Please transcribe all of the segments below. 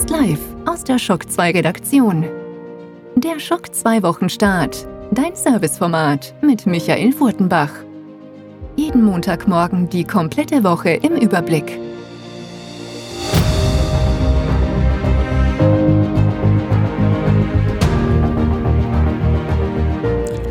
Jetzt live aus der Schock 2 Redaktion. Der Schock 2 Wochenstart. Dein Serviceformat mit Michael Furtenbach. Jeden Montagmorgen die komplette Woche im Überblick.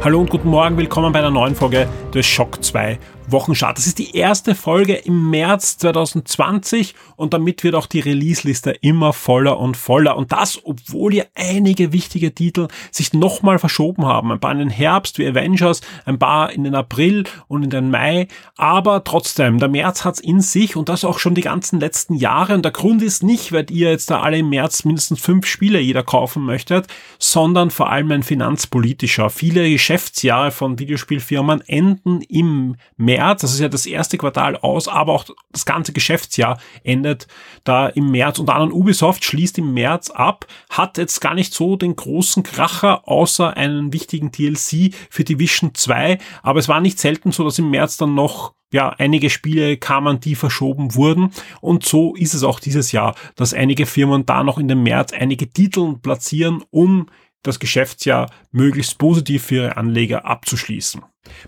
Hallo und guten Morgen, willkommen bei einer neuen Folge des Schock 2 Wochenstart. Das ist die erste Folge im März 2020 und damit wird auch die Release-Liste immer voller und voller. Und das, obwohl ja einige wichtige Titel sich nochmal verschoben haben. Ein paar in den Herbst wie Avengers, ein paar in den April und in den Mai. Aber trotzdem, der März hat's in sich und das auch schon die ganzen letzten Jahre. Und der Grund ist nicht, weil ihr jetzt da alle im März mindestens fünf Spiele jeder kaufen möchtet, sondern vor allem ein finanzpolitischer. Viele Geschäftsjahre von Videospielfirmen enden im März März, das ist ja das erste Quartal aus, aber auch das ganze Geschäftsjahr endet da im März. Und dann Ubisoft schließt im März ab, hat jetzt gar nicht so den großen Kracher, außer einen wichtigen DLC für Division 2. Aber es war nicht selten so, dass im März dann noch ja, einige Spiele kamen, die verschoben wurden. Und so ist es auch dieses Jahr, dass einige Firmen da noch in den März einige Titel platzieren, um das Geschäftsjahr möglichst positiv für ihre Anleger abzuschließen.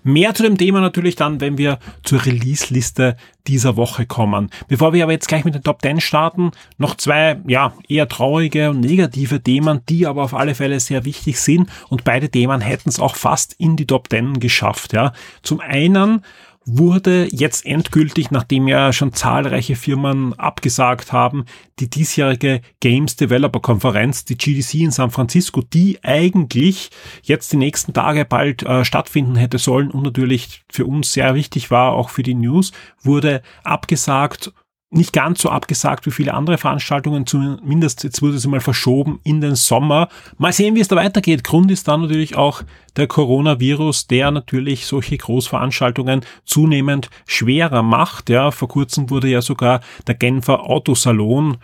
Mehr zu dem Thema natürlich dann, wenn wir zur Release-Liste dieser Woche kommen. Bevor wir aber jetzt gleich mit den Top 10 starten, noch zwei, ja, eher traurige und negative Themen, die aber auf alle Fälle sehr wichtig sind und beide Themen hätten es auch fast in die Top 10 geschafft, ja. Zum einen wurde jetzt endgültig, nachdem ja schon zahlreiche Firmen abgesagt haben, die diesjährige Games Developer Konferenz, die GDC in San Francisco, die eigentlich jetzt die nächsten Tage bald äh, stattfinden hätte sollen und natürlich für uns sehr wichtig war, auch für die News, wurde abgesagt nicht ganz so abgesagt wie viele andere Veranstaltungen, zumindest jetzt wurde sie mal verschoben in den Sommer. Mal sehen, wie es da weitergeht. Grund ist dann natürlich auch der Coronavirus, der natürlich solche Großveranstaltungen zunehmend schwerer macht. Ja, vor kurzem wurde ja sogar der Genfer Autosalon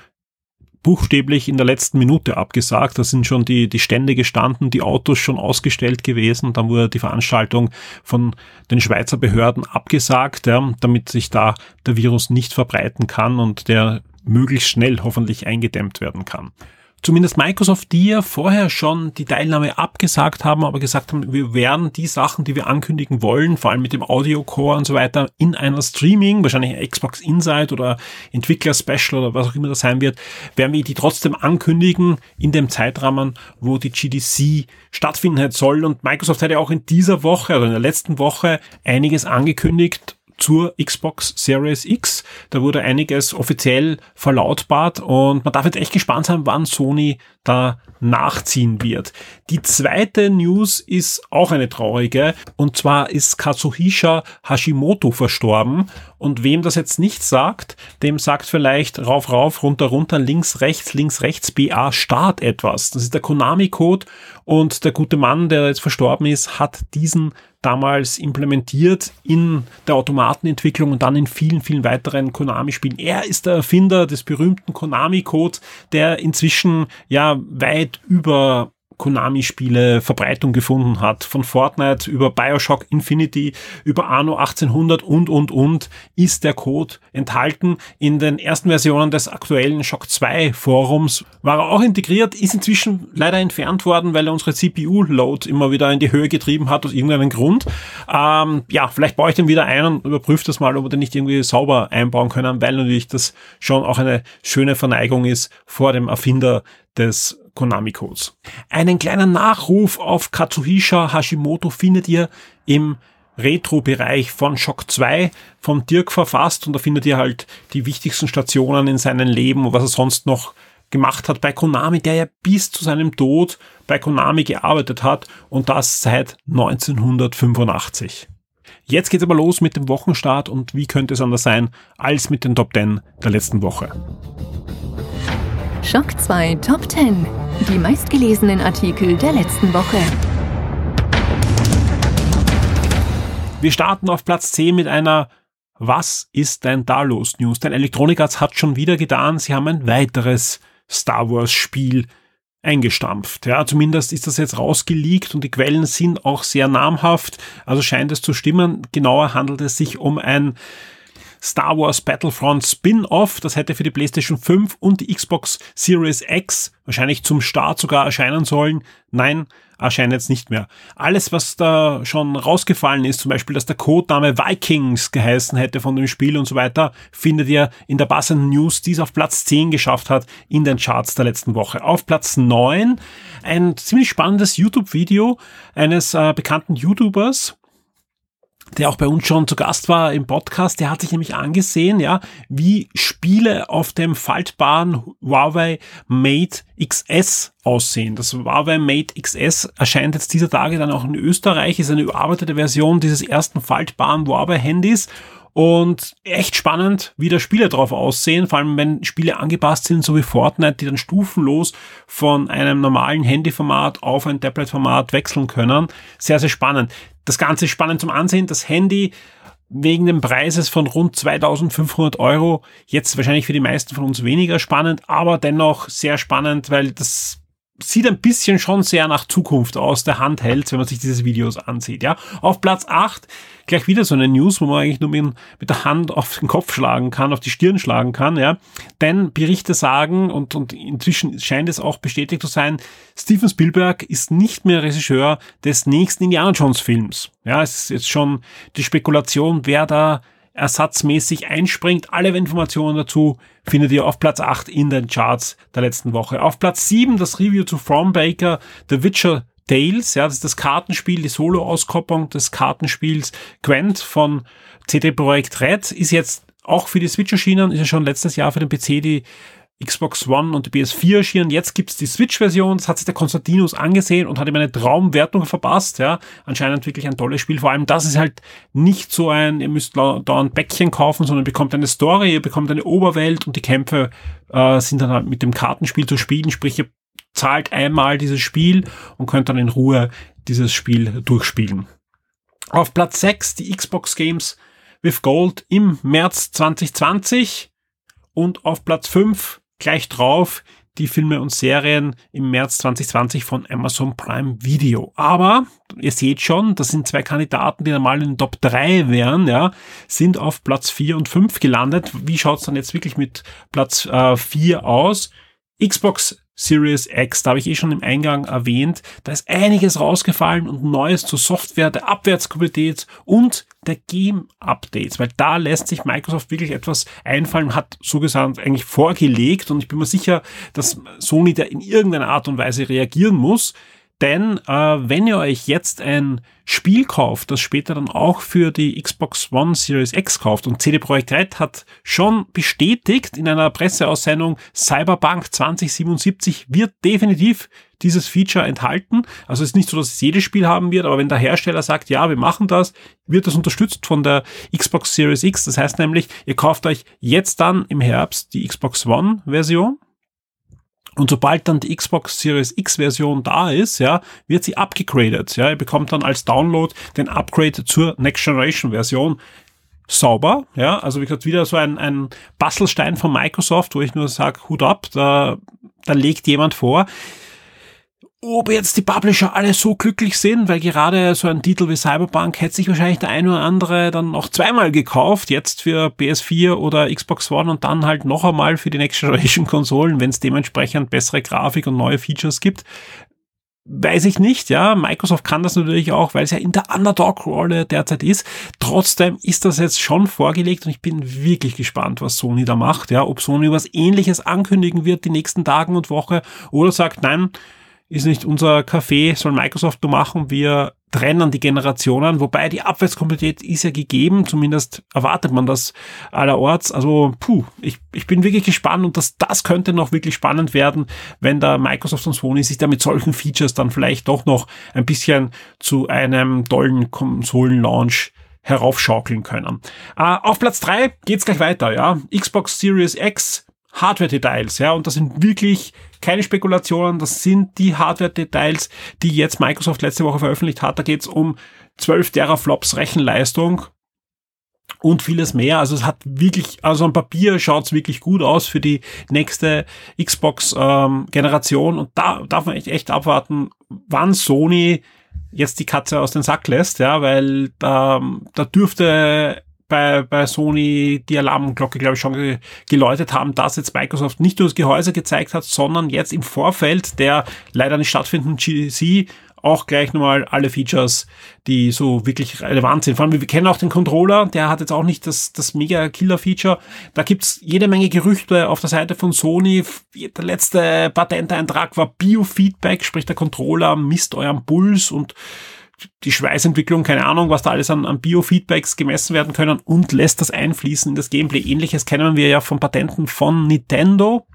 buchstäblich in der letzten Minute abgesagt. Da sind schon die, die Stände gestanden, die Autos schon ausgestellt gewesen. Dann wurde die Veranstaltung von den Schweizer Behörden abgesagt, ja, damit sich da der Virus nicht verbreiten kann und der möglichst schnell hoffentlich eingedämmt werden kann zumindest Microsoft, die ja vorher schon die Teilnahme abgesagt haben, aber gesagt haben, wir werden die Sachen, die wir ankündigen wollen, vor allem mit dem Audio Core und so weiter, in einer Streaming, wahrscheinlich Xbox Insight oder Entwickler Special oder was auch immer das sein wird, werden wir die trotzdem ankündigen in dem Zeitrahmen, wo die GDC stattfinden soll. Und Microsoft hat ja auch in dieser Woche oder in der letzten Woche einiges angekündigt, zur Xbox Series X. Da wurde einiges offiziell verlautbart und man darf jetzt echt gespannt sein, wann Sony da nachziehen wird. Die zweite News ist auch eine traurige und zwar ist Kazuhisha Hashimoto verstorben und wem das jetzt nicht sagt, dem sagt vielleicht rauf rauf, runter runter, links rechts, links rechts, BA Start etwas. Das ist der Konami Code und der gute Mann, der jetzt verstorben ist, hat diesen damals implementiert in der Automatenentwicklung und dann in vielen, vielen weiteren Konami-Spielen. Er ist der Erfinder des berühmten Konami-Codes, der inzwischen ja weit über Konami-Spiele Verbreitung gefunden hat. Von Fortnite über Bioshock Infinity, über Anno 1800 und, und, und ist der Code enthalten. In den ersten Versionen des aktuellen Shock 2 Forums war er auch integriert, ist inzwischen leider entfernt worden, weil er unsere CPU-Load immer wieder in die Höhe getrieben hat aus irgendeinem Grund. Ähm, ja, vielleicht baue ich den wieder ein und überprüfe das mal, ob wir den nicht irgendwie sauber einbauen können, weil natürlich das schon auch eine schöne Verneigung ist vor dem Erfinder des Konami-Codes. Einen kleinen Nachruf auf Katsuhisha Hashimoto findet ihr im Retro-Bereich von Shock 2 von Dirk verfasst und da findet ihr halt die wichtigsten Stationen in seinem Leben und was er sonst noch gemacht hat bei Konami, der ja bis zu seinem Tod bei Konami gearbeitet hat und das seit 1985. Jetzt geht's aber los mit dem Wochenstart und wie könnte es anders sein als mit den Top 10 der letzten Woche. Schock 2 Top 10. Die meistgelesenen Artikel der letzten Woche. Wir starten auf Platz 10 mit einer Was ist denn da los News? Denn Electronic Arts hat schon wieder getan. Sie haben ein weiteres Star Wars Spiel eingestampft. Ja, zumindest ist das jetzt rausgeleakt und die Quellen sind auch sehr namhaft. Also scheint es zu stimmen. Genauer handelt es sich um ein Star Wars Battlefront Spin-off. Das hätte für die PlayStation 5 und die Xbox Series X wahrscheinlich zum Start sogar erscheinen sollen. Nein, erscheint jetzt nicht mehr. Alles, was da schon rausgefallen ist, zum Beispiel, dass der Codename Vikings geheißen hätte von dem Spiel und so weiter, findet ihr in der passenden News, die es auf Platz 10 geschafft hat in den Charts der letzten Woche. Auf Platz 9 ein ziemlich spannendes YouTube-Video eines äh, bekannten YouTubers, der auch bei uns schon zu Gast war im Podcast, der hat sich nämlich angesehen, ja, wie Spiele auf dem faltbaren Huawei Mate XS aussehen. Das Huawei Mate XS erscheint jetzt dieser Tage dann auch in Österreich, ist eine überarbeitete Version dieses ersten faltbaren Huawei Handys und echt spannend, wie da Spiele drauf aussehen, vor allem wenn Spiele angepasst sind, so wie Fortnite, die dann stufenlos von einem normalen Handyformat auf ein Tabletformat wechseln können. Sehr, sehr spannend. Das Ganze ist spannend zum Ansehen. Das Handy wegen dem Preises von rund 2500 Euro jetzt wahrscheinlich für die meisten von uns weniger spannend, aber dennoch sehr spannend, weil das sieht ein bisschen schon sehr nach Zukunft aus, der Hand hält, wenn man sich diese Videos ansieht. Ja, Auf Platz 8 gleich wieder so eine News, wo man eigentlich nur mit, mit der Hand auf den Kopf schlagen kann, auf die Stirn schlagen kann. Ja, Denn Berichte sagen, und, und inzwischen scheint es auch bestätigt zu sein, Steven Spielberg ist nicht mehr Regisseur des nächsten Indiana Jones Films. Ja, es ist jetzt schon die Spekulation, wer da ersatzmäßig einspringt. Alle Informationen dazu findet ihr auf Platz 8 in den Charts der letzten Woche. Auf Platz 7 das Review zu From Baker, The Witcher Tales, ja, das ist das Kartenspiel, die Solo-Auskopplung des Kartenspiels Gwent von CD Projekt Red, ist jetzt auch für die Switch erschienen, ist ja schon letztes Jahr für den PC die Xbox One und die PS4 erschienen. Jetzt gibt's die Switch-Version. Das hat sich der Konstantinus angesehen und hat ihm eine Traumwertung verpasst. Ja, anscheinend wirklich ein tolles Spiel. Vor allem, das ist halt nicht so ein, ihr müsst da ein Bäckchen kaufen, sondern bekommt eine Story, ihr bekommt eine Oberwelt und die Kämpfe äh, sind dann halt mit dem Kartenspiel zu spielen. Sprich, ihr zahlt einmal dieses Spiel und könnt dann in Ruhe dieses Spiel durchspielen. Auf Platz 6 die Xbox Games with Gold im März 2020 und auf Platz 5 gleich drauf die Filme und Serien im März 2020 von Amazon Prime Video. Aber ihr seht schon, das sind zwei Kandidaten, die normal in den Top 3 wären, ja, sind auf Platz 4 und 5 gelandet. Wie schaut's dann jetzt wirklich mit Platz äh, 4 aus? Xbox Series X, da habe ich eh schon im Eingang erwähnt, da ist einiges rausgefallen und Neues zur Software, der Abwärtsqualität und der Game-Updates, weil da lässt sich Microsoft wirklich etwas einfallen, hat so gesagt eigentlich vorgelegt und ich bin mir sicher, dass Sony da in irgendeiner Art und Weise reagieren muss. Denn äh, wenn ihr euch jetzt ein Spiel kauft, das später dann auch für die Xbox One Series X kauft und CD Projekt Red hat schon bestätigt in einer Presseaussendung, Cyberpunk 2077 wird definitiv dieses Feature enthalten. Also es ist nicht so, dass es jedes Spiel haben wird, aber wenn der Hersteller sagt, ja, wir machen das, wird das unterstützt von der Xbox Series X. Das heißt nämlich, ihr kauft euch jetzt dann im Herbst die Xbox One Version und sobald dann die Xbox Series X Version da ist, ja, wird sie abgegradet. Ja, ihr bekommt dann als Download den Upgrade zur Next Generation Version sauber. Ja, also wie gesagt, wieder so ein, ein Bastelstein von Microsoft, wo ich nur sage, Hut ab, da, da legt jemand vor ob jetzt die Publisher alle so glücklich sind, weil gerade so ein Titel wie Cyberpunk hätte sich wahrscheinlich der eine oder andere dann noch zweimal gekauft, jetzt für PS4 oder Xbox One und dann halt noch einmal für die Next Generation Konsolen, wenn es dementsprechend bessere Grafik und neue Features gibt. Weiß ich nicht, ja. Microsoft kann das natürlich auch, weil es ja in der Underdog-Rolle derzeit ist. Trotzdem ist das jetzt schon vorgelegt und ich bin wirklich gespannt, was Sony da macht, ja. Ob Sony was ähnliches ankündigen wird die nächsten Tagen und Woche oder sagt, nein, ist nicht unser Café, soll Microsoft nur machen, wir trennen die Generationen, wobei die Abwärtskompatibilität ist ja gegeben, zumindest erwartet man das allerorts. Also, puh, ich, ich bin wirklich gespannt und das, das könnte noch wirklich spannend werden, wenn da Microsoft und Sony sich da mit solchen Features dann vielleicht doch noch ein bisschen zu einem tollen Konsolenlaunch heraufschaukeln können. Äh, auf Platz drei geht's gleich weiter, ja. Xbox Series X Hardware-Details, ja, und das sind wirklich keine Spekulationen, das sind die Hardware-Details, die jetzt Microsoft letzte Woche veröffentlicht hat. Da geht es um 12 Teraflops Rechenleistung und vieles mehr. Also es hat wirklich, also am Papier schaut es wirklich gut aus für die nächste Xbox-Generation ähm, und da darf man echt, echt abwarten, wann Sony jetzt die Katze aus dem Sack lässt, ja, weil da, da dürfte bei, bei Sony die Alarmglocke, glaube ich, schon geläutet haben, dass jetzt Microsoft nicht nur das Gehäuse gezeigt hat, sondern jetzt im Vorfeld der leider nicht stattfindenden GDC auch gleich nochmal alle Features, die so wirklich relevant sind. Vor allem, wir kennen auch den Controller, der hat jetzt auch nicht das, das mega Killer-Feature. Da gibt's jede Menge Gerüchte auf der Seite von Sony. Der letzte Patenteintrag war Biofeedback, sprich der Controller misst euren Puls und die Schweißentwicklung, keine Ahnung, was da alles an, an Biofeedbacks gemessen werden können und lässt das einfließen in das Gameplay. Ähnliches kennen wir ja von Patenten von Nintendo.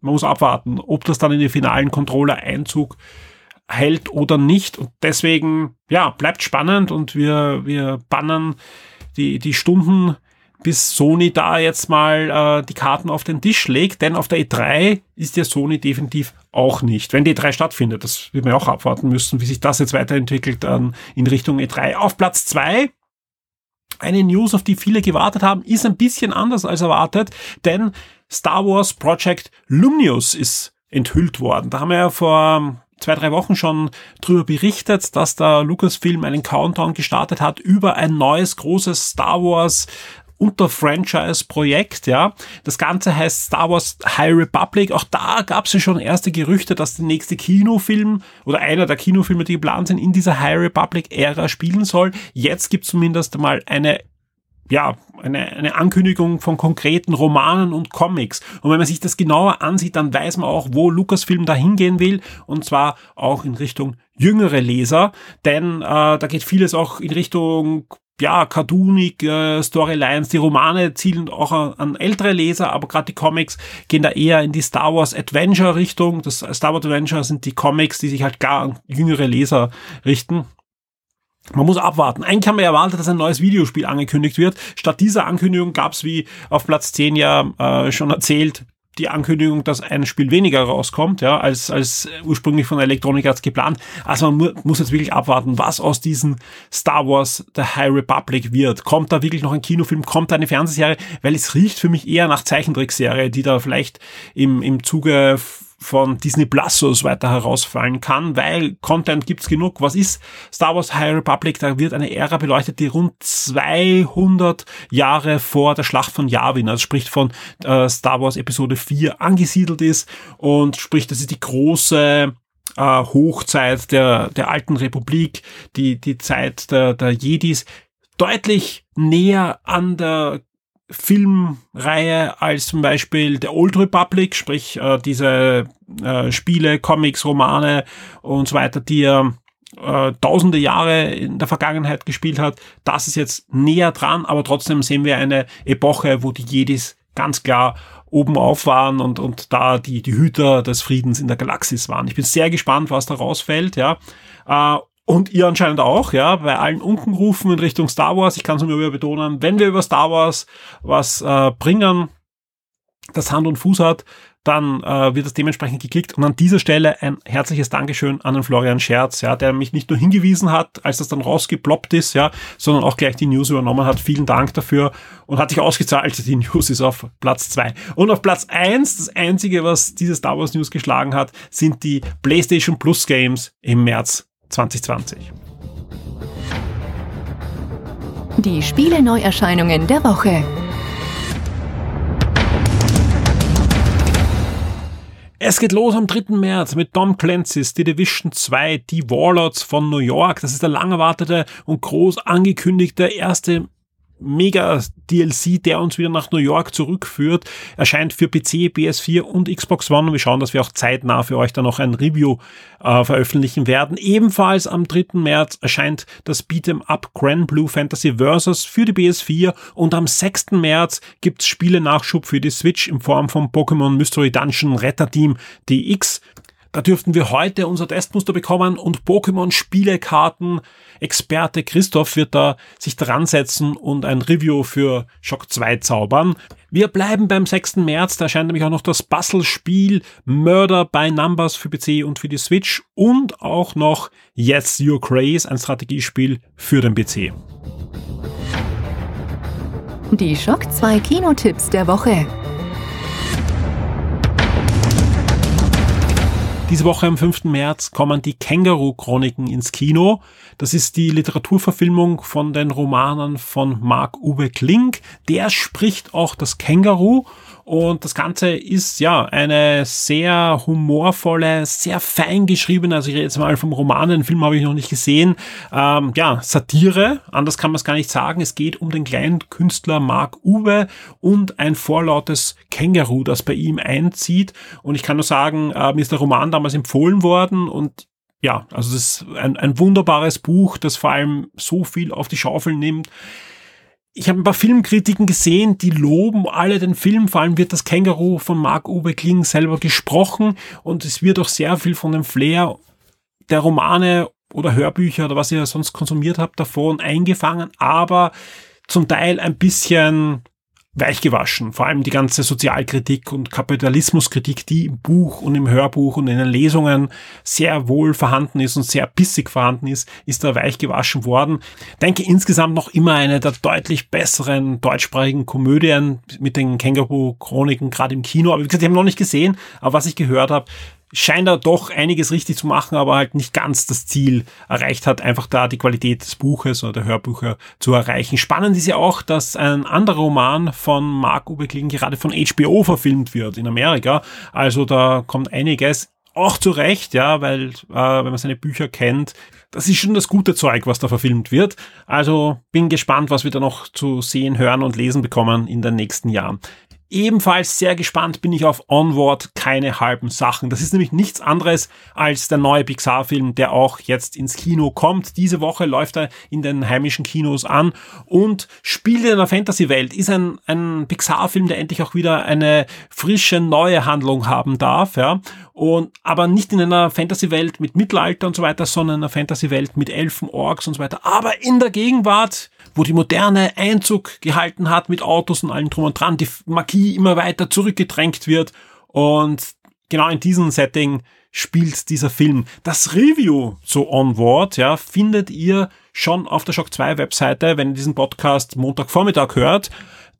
Man muss abwarten, ob das dann in den finalen Controller Einzug hält oder nicht. Und deswegen, ja, bleibt spannend und wir, wir bannen die, die Stunden bis Sony da jetzt mal äh, die Karten auf den Tisch legt, denn auf der E3 ist ja Sony definitiv auch nicht. Wenn die E3 stattfindet, das wird man auch abwarten müssen, wie sich das jetzt weiterentwickelt ähm, in Richtung E3. Auf Platz zwei eine News, auf die viele gewartet haben, ist ein bisschen anders als erwartet, denn Star Wars Project Luminous ist enthüllt worden. Da haben wir ja vor zwei, drei Wochen schon drüber berichtet, dass der Lucasfilm einen Countdown gestartet hat über ein neues großes Star Wars Unter-Franchise-Projekt, ja. Das Ganze heißt Star Wars High Republic. Auch da gab es ja schon erste Gerüchte, dass der nächste Kinofilm oder einer der Kinofilme, die geplant sind, in dieser High Republic-Ära spielen soll. Jetzt gibt es zumindest mal eine ja, eine, eine Ankündigung von konkreten Romanen und Comics. Und wenn man sich das genauer ansieht, dann weiß man auch, wo Lucasfilm da hingehen will. Und zwar auch in Richtung jüngere Leser. Denn äh, da geht vieles auch in Richtung ja, cartoonig äh, Storylines. Die Romane zielen auch an, an ältere Leser, aber gerade die Comics gehen da eher in die Star Wars Adventure Richtung. Das Star Wars Adventure sind die Comics, die sich halt gar an jüngere Leser richten. Man muss abwarten. Eigentlich haben wir erwartet, dass ein neues Videospiel angekündigt wird. Statt dieser Ankündigung gab es, wie auf Platz 10 ja äh, schon erzählt, die Ankündigung, dass ein Spiel weniger rauskommt, ja, als, als ursprünglich von Electronic Arts geplant. Also man mu muss jetzt wirklich abwarten, was aus diesem Star Wars The High Republic wird. Kommt da wirklich noch ein Kinofilm? Kommt da eine Fernsehserie? Weil es riecht für mich eher nach Zeichentrickserie, die da vielleicht im, im Zuge von Disney Plus so weiter herausfallen kann, weil Content gibt's genug. Was ist Star Wars High Republic? Da wird eine Ära beleuchtet, die rund 200 Jahre vor der Schlacht von Yavin, also spricht von äh, Star Wars Episode 4 angesiedelt ist und spricht, das ist die große äh, Hochzeit der, der alten Republik, die, die Zeit der, der Jedis, deutlich näher an der Filmreihe als zum Beispiel der Old Republic, sprich äh, diese äh, Spiele, Comics, Romane und so weiter, die er äh, tausende Jahre in der Vergangenheit gespielt hat. Das ist jetzt näher dran, aber trotzdem sehen wir eine Epoche, wo die Jedis ganz klar oben auf waren und, und da die, die Hüter des Friedens in der Galaxis waren. Ich bin sehr gespannt, was da rausfällt, ja. Äh, und ihr anscheinend auch, ja, bei allen Unkenrufen in Richtung Star Wars. Ich kann es nur wieder betonen, wenn wir über Star Wars was äh, bringen, das Hand und Fuß hat, dann äh, wird es dementsprechend geklickt. Und an dieser Stelle ein herzliches Dankeschön an den Florian Scherz, ja, der mich nicht nur hingewiesen hat, als das dann rausgeploppt ist, ja, sondern auch gleich die News übernommen hat. Vielen Dank dafür und hat sich ausgezahlt. Die News ist auf Platz zwei Und auf Platz eins das einzige, was diese Star Wars News geschlagen hat, sind die PlayStation Plus Games im März 2020. Die Spiele-Neuerscheinungen der Woche. Es geht los am 3. März mit Tom Clancy's The Division 2, die Warlords von New York. Das ist der lang erwartete und groß angekündigte erste Mega-DLC, der uns wieder nach New York zurückführt, erscheint für PC, PS4 und Xbox One wir schauen, dass wir auch zeitnah für euch dann noch ein Review äh, veröffentlichen werden. Ebenfalls am 3. März erscheint das Beat'em Up Grand Blue Fantasy Versus für die PS4 und am 6. März gibt's Spiele-Nachschub für die Switch in Form von Pokémon Mystery Dungeon Retter Team DX. Da dürften wir heute unser Testmuster bekommen und Pokémon Spielekarten. Experte Christoph wird da sich dran setzen und ein Review für Shock 2 zaubern. Wir bleiben beim 6. März, da erscheint nämlich auch noch das Puzzle-Spiel Murder by Numbers für PC und für die Switch und auch noch Yes Your Craze, ein Strategiespiel für den PC. Die Shock 2 Kinotipps der Woche. Diese Woche am 5. März kommen die Känguru-Chroniken ins Kino. Das ist die Literaturverfilmung von den Romanen von Marc-Uwe Kling. Der spricht auch das Känguru und das Ganze ist ja eine sehr humorvolle, sehr fein geschriebene, also ich rede jetzt mal vom Roman, den Film habe ich noch nicht gesehen, ähm, ja, Satire, anders kann man es gar nicht sagen. Es geht um den kleinen Künstler Mark Uwe und ein vorlautes Känguru, das bei ihm einzieht. Und ich kann nur sagen, äh, mir ist der Roman damals empfohlen worden und ja, also das ist ein, ein wunderbares Buch, das vor allem so viel auf die Schaufel nimmt ich habe ein paar Filmkritiken gesehen, die loben alle den Film. Vor allem wird das Känguru von Marc-Uwe Kling selber gesprochen und es wird auch sehr viel von dem Flair der Romane oder Hörbücher oder was ihr sonst konsumiert habt davon eingefangen, aber zum Teil ein bisschen weichgewaschen. Vor allem die ganze Sozialkritik und Kapitalismuskritik, die im Buch und im Hörbuch und in den Lesungen sehr wohl vorhanden ist und sehr bissig vorhanden ist, ist da weichgewaschen worden. Denke insgesamt noch immer eine der deutlich besseren deutschsprachigen Komödien mit den Känguru-Chroniken, gerade im Kino. Aber wie gesagt, ich habe noch nicht gesehen, aber was ich gehört habe, scheint er doch einiges richtig zu machen, aber halt nicht ganz das Ziel erreicht hat, einfach da die Qualität des Buches oder der Hörbücher zu erreichen. Spannend ist ja auch, dass ein anderer Roman von Mark Uwe gerade von HBO verfilmt wird in Amerika. Also da kommt einiges auch zurecht, ja, weil äh, wenn man seine Bücher kennt, das ist schon das gute Zeug, was da verfilmt wird. Also bin gespannt, was wir da noch zu sehen, hören und lesen bekommen in den nächsten Jahren. Ebenfalls sehr gespannt bin ich auf Onward, keine halben Sachen. Das ist nämlich nichts anderes als der neue Pixar-Film, der auch jetzt ins Kino kommt. Diese Woche läuft er in den heimischen Kinos an und spielt in einer Fantasy-Welt. Ist ein, ein Pixar-Film, der endlich auch wieder eine frische, neue Handlung haben darf, ja. Und, aber nicht in einer Fantasy-Welt mit Mittelalter und so weiter, sondern in einer Fantasy-Welt mit Elfen, Orks und so weiter. Aber in der Gegenwart wo die Moderne Einzug gehalten hat mit Autos und allem drum und dran, die Magie immer weiter zurückgedrängt wird und genau in diesem Setting spielt dieser Film. Das Review zu Onward, ja, findet ihr schon auf der Shock 2 Webseite, wenn ihr diesen Podcast Montagvormittag hört.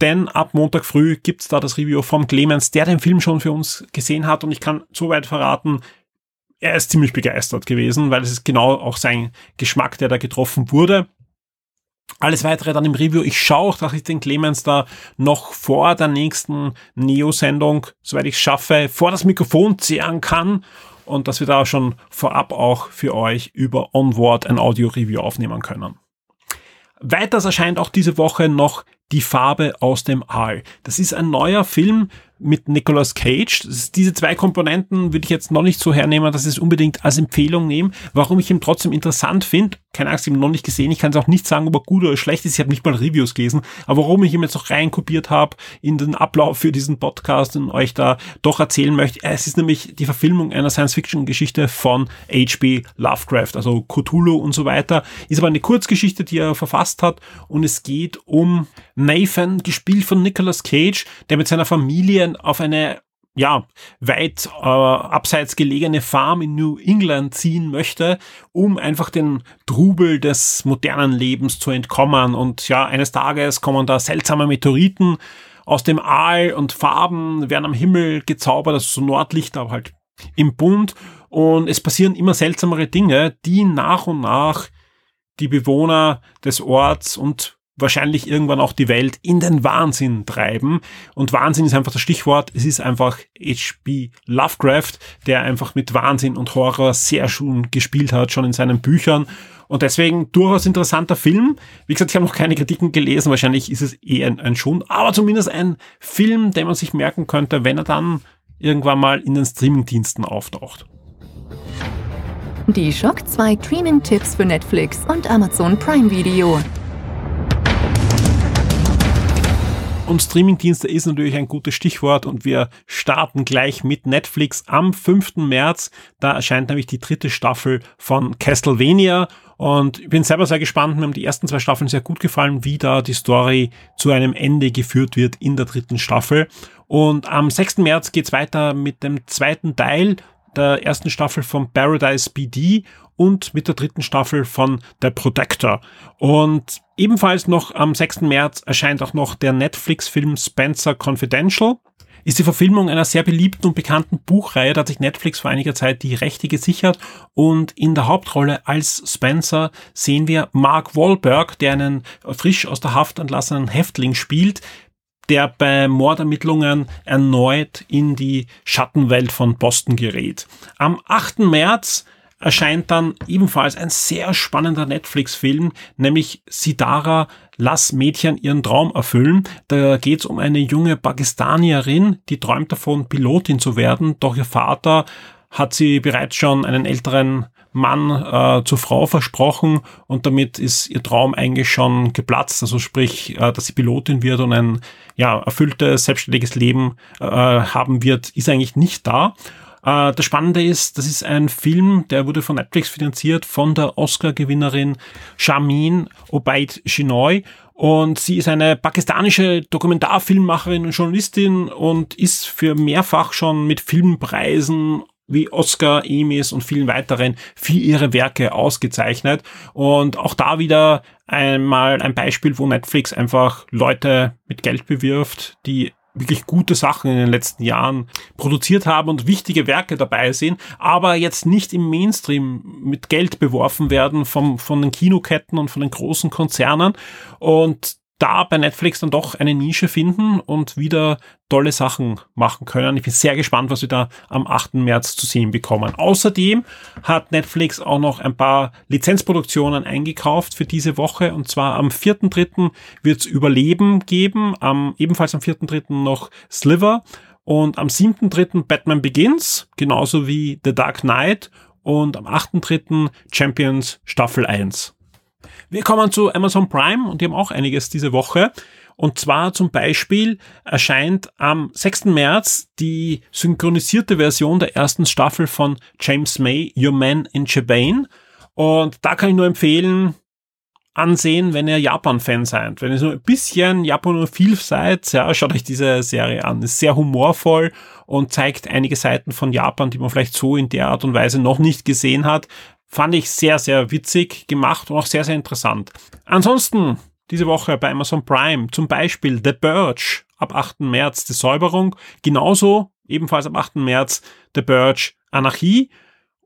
Denn ab Montag früh gibt's da das Review vom Clemens, der den Film schon für uns gesehen hat. Und ich kann soweit verraten, er ist ziemlich begeistert gewesen, weil es ist genau auch sein Geschmack, der da getroffen wurde. Alles weitere dann im Review. Ich schaue auch, dass ich den Clemens da noch vor der nächsten Neo-Sendung, soweit ich es schaffe, vor das Mikrofon zehren kann und dass wir da schon vorab auch für euch über Onward ein Audio-Review aufnehmen können. Weiters erscheint auch diese Woche noch Die Farbe aus dem Aal. Das ist ein neuer Film mit Nicolas Cage. diese zwei Komponenten würde ich jetzt noch nicht so hernehmen, dass ich es unbedingt als Empfehlung nehme. Warum ich ihn trotzdem interessant finde, keine Angst, ich habe ihn noch nicht gesehen. Ich kann es auch nicht sagen, ob er gut oder schlecht ist. Ich habe nicht mal Reviews gelesen. Aber warum ich ihn jetzt noch reinkopiert habe in den Ablauf für diesen Podcast und euch da doch erzählen möchte, es ist nämlich die Verfilmung einer Science-Fiction-Geschichte von H.P. Lovecraft, also Cthulhu und so weiter. Ist aber eine Kurzgeschichte, die er verfasst hat und es geht um Nathan, gespielt von Nicolas Cage, der mit seiner Familie auf eine ja, weit äh, abseits gelegene Farm in New England ziehen möchte, um einfach den Trubel des modernen Lebens zu entkommen. Und ja, eines Tages kommen da seltsame Meteoriten aus dem Aal und Farben werden am Himmel gezaubert, also so Nordlicht, aber halt im Bund. Und es passieren immer seltsamere Dinge, die nach und nach die Bewohner des Orts und wahrscheinlich irgendwann auch die Welt in den Wahnsinn treiben. Und Wahnsinn ist einfach das Stichwort. Es ist einfach H.P. Lovecraft, der einfach mit Wahnsinn und Horror sehr schon gespielt hat, schon in seinen Büchern. Und deswegen durchaus interessanter Film. Wie gesagt, ich habe noch keine Kritiken gelesen. Wahrscheinlich ist es eh ein, ein Schund, aber zumindest ein Film, den man sich merken könnte, wenn er dann irgendwann mal in den Streamingdiensten auftaucht. Die Shock 2 Streaming-Tipps für Netflix und Amazon Prime Video. Und Streamingdienste ist natürlich ein gutes Stichwort und wir starten gleich mit Netflix am 5. März. Da erscheint nämlich die dritte Staffel von Castlevania und ich bin selber sehr gespannt. Mir haben die ersten zwei Staffeln sehr gut gefallen, wie da die Story zu einem Ende geführt wird in der dritten Staffel. Und am 6. März geht's weiter mit dem zweiten Teil der ersten Staffel von Paradise BD und mit der dritten Staffel von The Protector. Und ebenfalls noch am 6. März erscheint auch noch der Netflix-Film Spencer Confidential. ist die Verfilmung einer sehr beliebten und bekannten Buchreihe. Da hat sich Netflix vor einiger Zeit die Rechte gesichert und in der Hauptrolle als Spencer sehen wir Mark Wahlberg, der einen frisch aus der Haft entlassenen Häftling spielt, der bei Mordermittlungen erneut in die Schattenwelt von Boston gerät. Am 8. März erscheint dann ebenfalls ein sehr spannender Netflix-Film, nämlich Sidara, Lass Mädchen ihren Traum erfüllen. Da geht es um eine junge Pakistanierin, die träumt davon, Pilotin zu werden, doch ihr Vater hat sie bereits schon einen älteren Mann äh, zur Frau versprochen und damit ist ihr Traum eigentlich schon geplatzt. Also sprich, äh, dass sie Pilotin wird und ein ja, erfülltes, selbstständiges Leben äh, haben wird, ist eigentlich nicht da. Äh, das Spannende ist, das ist ein Film, der wurde von Netflix finanziert von der Oscar-Gewinnerin Shamin Obaid Shinoy. Und sie ist eine pakistanische Dokumentarfilmmacherin und Journalistin und ist für mehrfach schon mit Filmpreisen wie Oscar, Emmys und vielen weiteren für ihre Werke ausgezeichnet. Und auch da wieder einmal ein Beispiel, wo Netflix einfach Leute mit Geld bewirft, die wirklich gute Sachen in den letzten Jahren produziert haben und wichtige Werke dabei sind, aber jetzt nicht im Mainstream mit Geld beworfen werden vom, von den Kinoketten und von den großen Konzernen. Und da bei Netflix dann doch eine Nische finden und wieder tolle Sachen machen können. Ich bin sehr gespannt, was wir da am 8. März zu sehen bekommen. Außerdem hat Netflix auch noch ein paar Lizenzproduktionen eingekauft für diese Woche und zwar am 4.3. wird es Überleben geben, am, ebenfalls am 4.3. noch Sliver und am 7.3. Batman Begins, genauso wie The Dark Knight und am 8.3. Champions Staffel 1. Wir kommen zu Amazon Prime und die haben auch einiges diese Woche. Und zwar zum Beispiel erscheint am 6. März die synchronisierte Version der ersten Staffel von James May, Your Man in Japan. Und da kann ich nur empfehlen, ansehen, wenn ihr Japan-Fan seid. Wenn ihr so ein bisschen Japanophil seid, ja, schaut euch diese Serie an. Ist sehr humorvoll und zeigt einige Seiten von Japan, die man vielleicht so in der Art und Weise noch nicht gesehen hat. Fand ich sehr, sehr witzig gemacht und auch sehr, sehr interessant. Ansonsten diese Woche bei Amazon Prime zum Beispiel The Birch ab 8. März die Säuberung. Genauso ebenfalls ab 8. März The Birch Anarchie.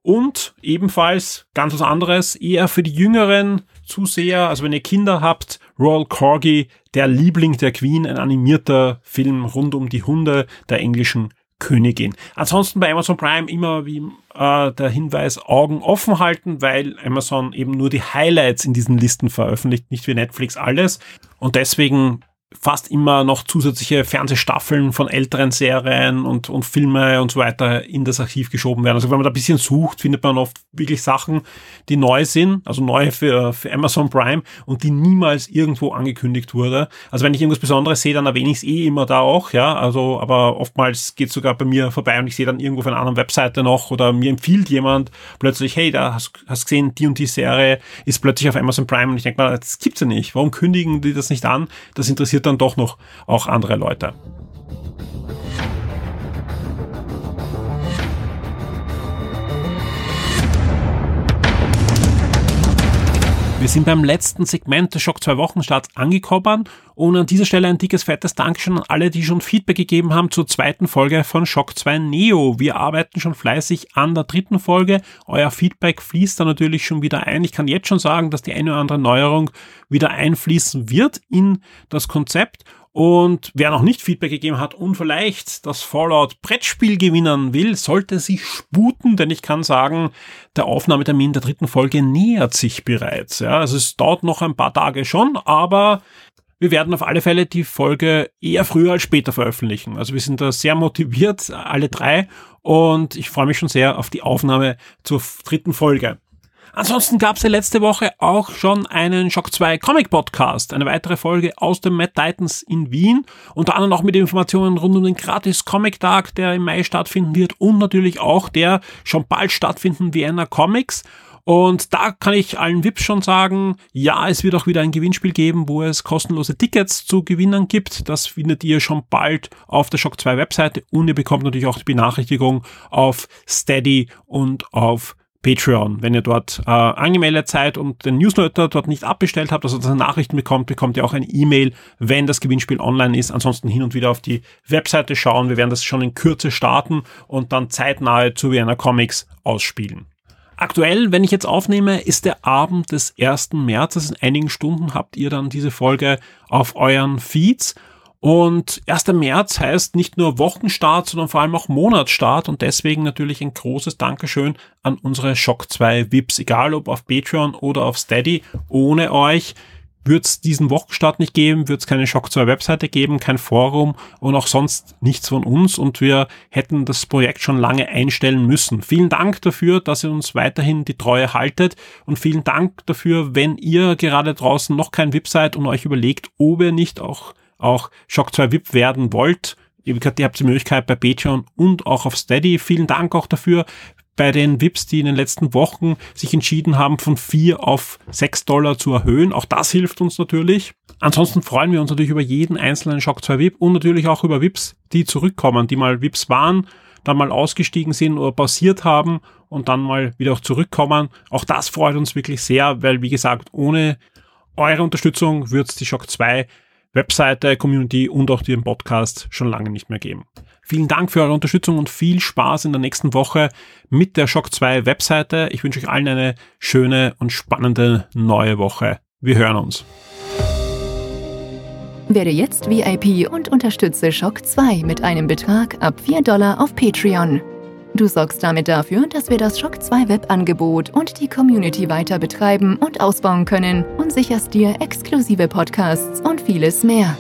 Und ebenfalls ganz was anderes, eher für die jüngeren Zuseher, also wenn ihr Kinder habt, Royal Corgi, der Liebling der Queen, ein animierter Film rund um die Hunde der englischen Königin. Ansonsten bei Amazon Prime immer wie äh, der Hinweis Augen offen halten, weil Amazon eben nur die Highlights in diesen Listen veröffentlicht, nicht wie Netflix alles. Und deswegen fast immer noch zusätzliche Fernsehstaffeln von älteren Serien und, und Filme und so weiter in das Archiv geschoben werden. Also wenn man da ein bisschen sucht, findet man oft wirklich Sachen, die neu sind, also neu für, für Amazon Prime und die niemals irgendwo angekündigt wurde. Also wenn ich irgendwas Besonderes sehe, dann erwähne ich es eh immer da auch, ja. Also, aber oftmals geht es sogar bei mir vorbei und ich sehe dann irgendwo auf einer anderen Webseite noch oder mir empfiehlt jemand plötzlich, hey, da hast, hast gesehen, die und die Serie ist plötzlich auf Amazon Prime und ich denke mal, das gibt's ja nicht. Warum kündigen die das nicht an? Das interessiert dann doch noch auch andere Leute. Wir sind beim letzten Segment des Schock 2 Wochenstarts angekommen und an dieser Stelle ein dickes, fettes Dankeschön an alle, die schon Feedback gegeben haben zur zweiten Folge von Schock 2 Neo. Wir arbeiten schon fleißig an der dritten Folge. Euer Feedback fließt da natürlich schon wieder ein. Ich kann jetzt schon sagen, dass die eine oder andere Neuerung wieder einfließen wird in das Konzept. Und wer noch nicht Feedback gegeben hat und vielleicht das Fallout Brettspiel gewinnen will, sollte sich sputen, denn ich kann sagen, der Aufnahmetermin der dritten Folge nähert sich bereits. Ja, also es dauert noch ein paar Tage schon, aber wir werden auf alle Fälle die Folge eher früher als später veröffentlichen. Also wir sind da sehr motiviert, alle drei, und ich freue mich schon sehr auf die Aufnahme zur dritten Folge. Ansonsten gab es ja letzte Woche auch schon einen Shock 2 Comic Podcast, eine weitere Folge aus dem Mad Titans in Wien, unter anderem auch mit Informationen rund um den gratis Comic Tag, der im Mai stattfinden wird und natürlich auch der schon bald stattfinden Vienna Comics. Und da kann ich allen VIPs schon sagen, ja, es wird auch wieder ein Gewinnspiel geben, wo es kostenlose Tickets zu gewinnen gibt. Das findet ihr schon bald auf der Shock 2 Webseite und ihr bekommt natürlich auch die Benachrichtigung auf Steady und auf Patreon. Wenn ihr dort äh, angemeldet seid und den Newsletter dort nicht abbestellt habt, also dass ihr Nachrichten bekommt, bekommt ihr auch eine E-Mail, wenn das Gewinnspiel online ist. Ansonsten hin und wieder auf die Webseite schauen. Wir werden das schon in Kürze starten und dann zeitnahe zu Vienna Comics ausspielen. Aktuell, wenn ich jetzt aufnehme, ist der Abend des 1. März. In einigen Stunden habt ihr dann diese Folge auf euren Feeds. Und 1. März heißt nicht nur Wochenstart, sondern vor allem auch Monatsstart und deswegen natürlich ein großes Dankeschön an unsere Shock 2 VIPs, egal ob auf Patreon oder auf Steady. Ohne euch wird es diesen Wochenstart nicht geben, wird es keine Shock 2 Webseite geben, kein Forum und auch sonst nichts von uns und wir hätten das Projekt schon lange einstellen müssen. Vielen Dank dafür, dass ihr uns weiterhin die Treue haltet und vielen Dank dafür, wenn ihr gerade draußen noch kein VIP seid und euch überlegt, ob ihr nicht auch auch Shock 2 VIP werden wollt, ihr habt die Möglichkeit bei Patreon und auch auf Steady. Vielen Dank auch dafür bei den VIPs, die in den letzten Wochen sich entschieden haben, von 4 auf 6 Dollar zu erhöhen. Auch das hilft uns natürlich. Ansonsten freuen wir uns natürlich über jeden einzelnen Shock 2 VIP und natürlich auch über VIPs, die zurückkommen, die mal VIPs waren, dann mal ausgestiegen sind oder pausiert haben und dann mal wieder auch zurückkommen. Auch das freut uns wirklich sehr, weil wie gesagt, ohne eure Unterstützung wird es die Shock 2 Webseite, Community und auch den Podcast schon lange nicht mehr geben. Vielen Dank für eure Unterstützung und viel Spaß in der nächsten Woche mit der Shock 2 Webseite. Ich wünsche euch allen eine schöne und spannende neue Woche. Wir hören uns. Werde jetzt VIP und unterstütze Shock 2 mit einem Betrag ab 4 Dollar auf Patreon. Du sorgst damit dafür, dass wir das Shock 2 Webangebot und die Community weiter betreiben und ausbauen können und sicherst dir exklusive Podcasts und vieles mehr.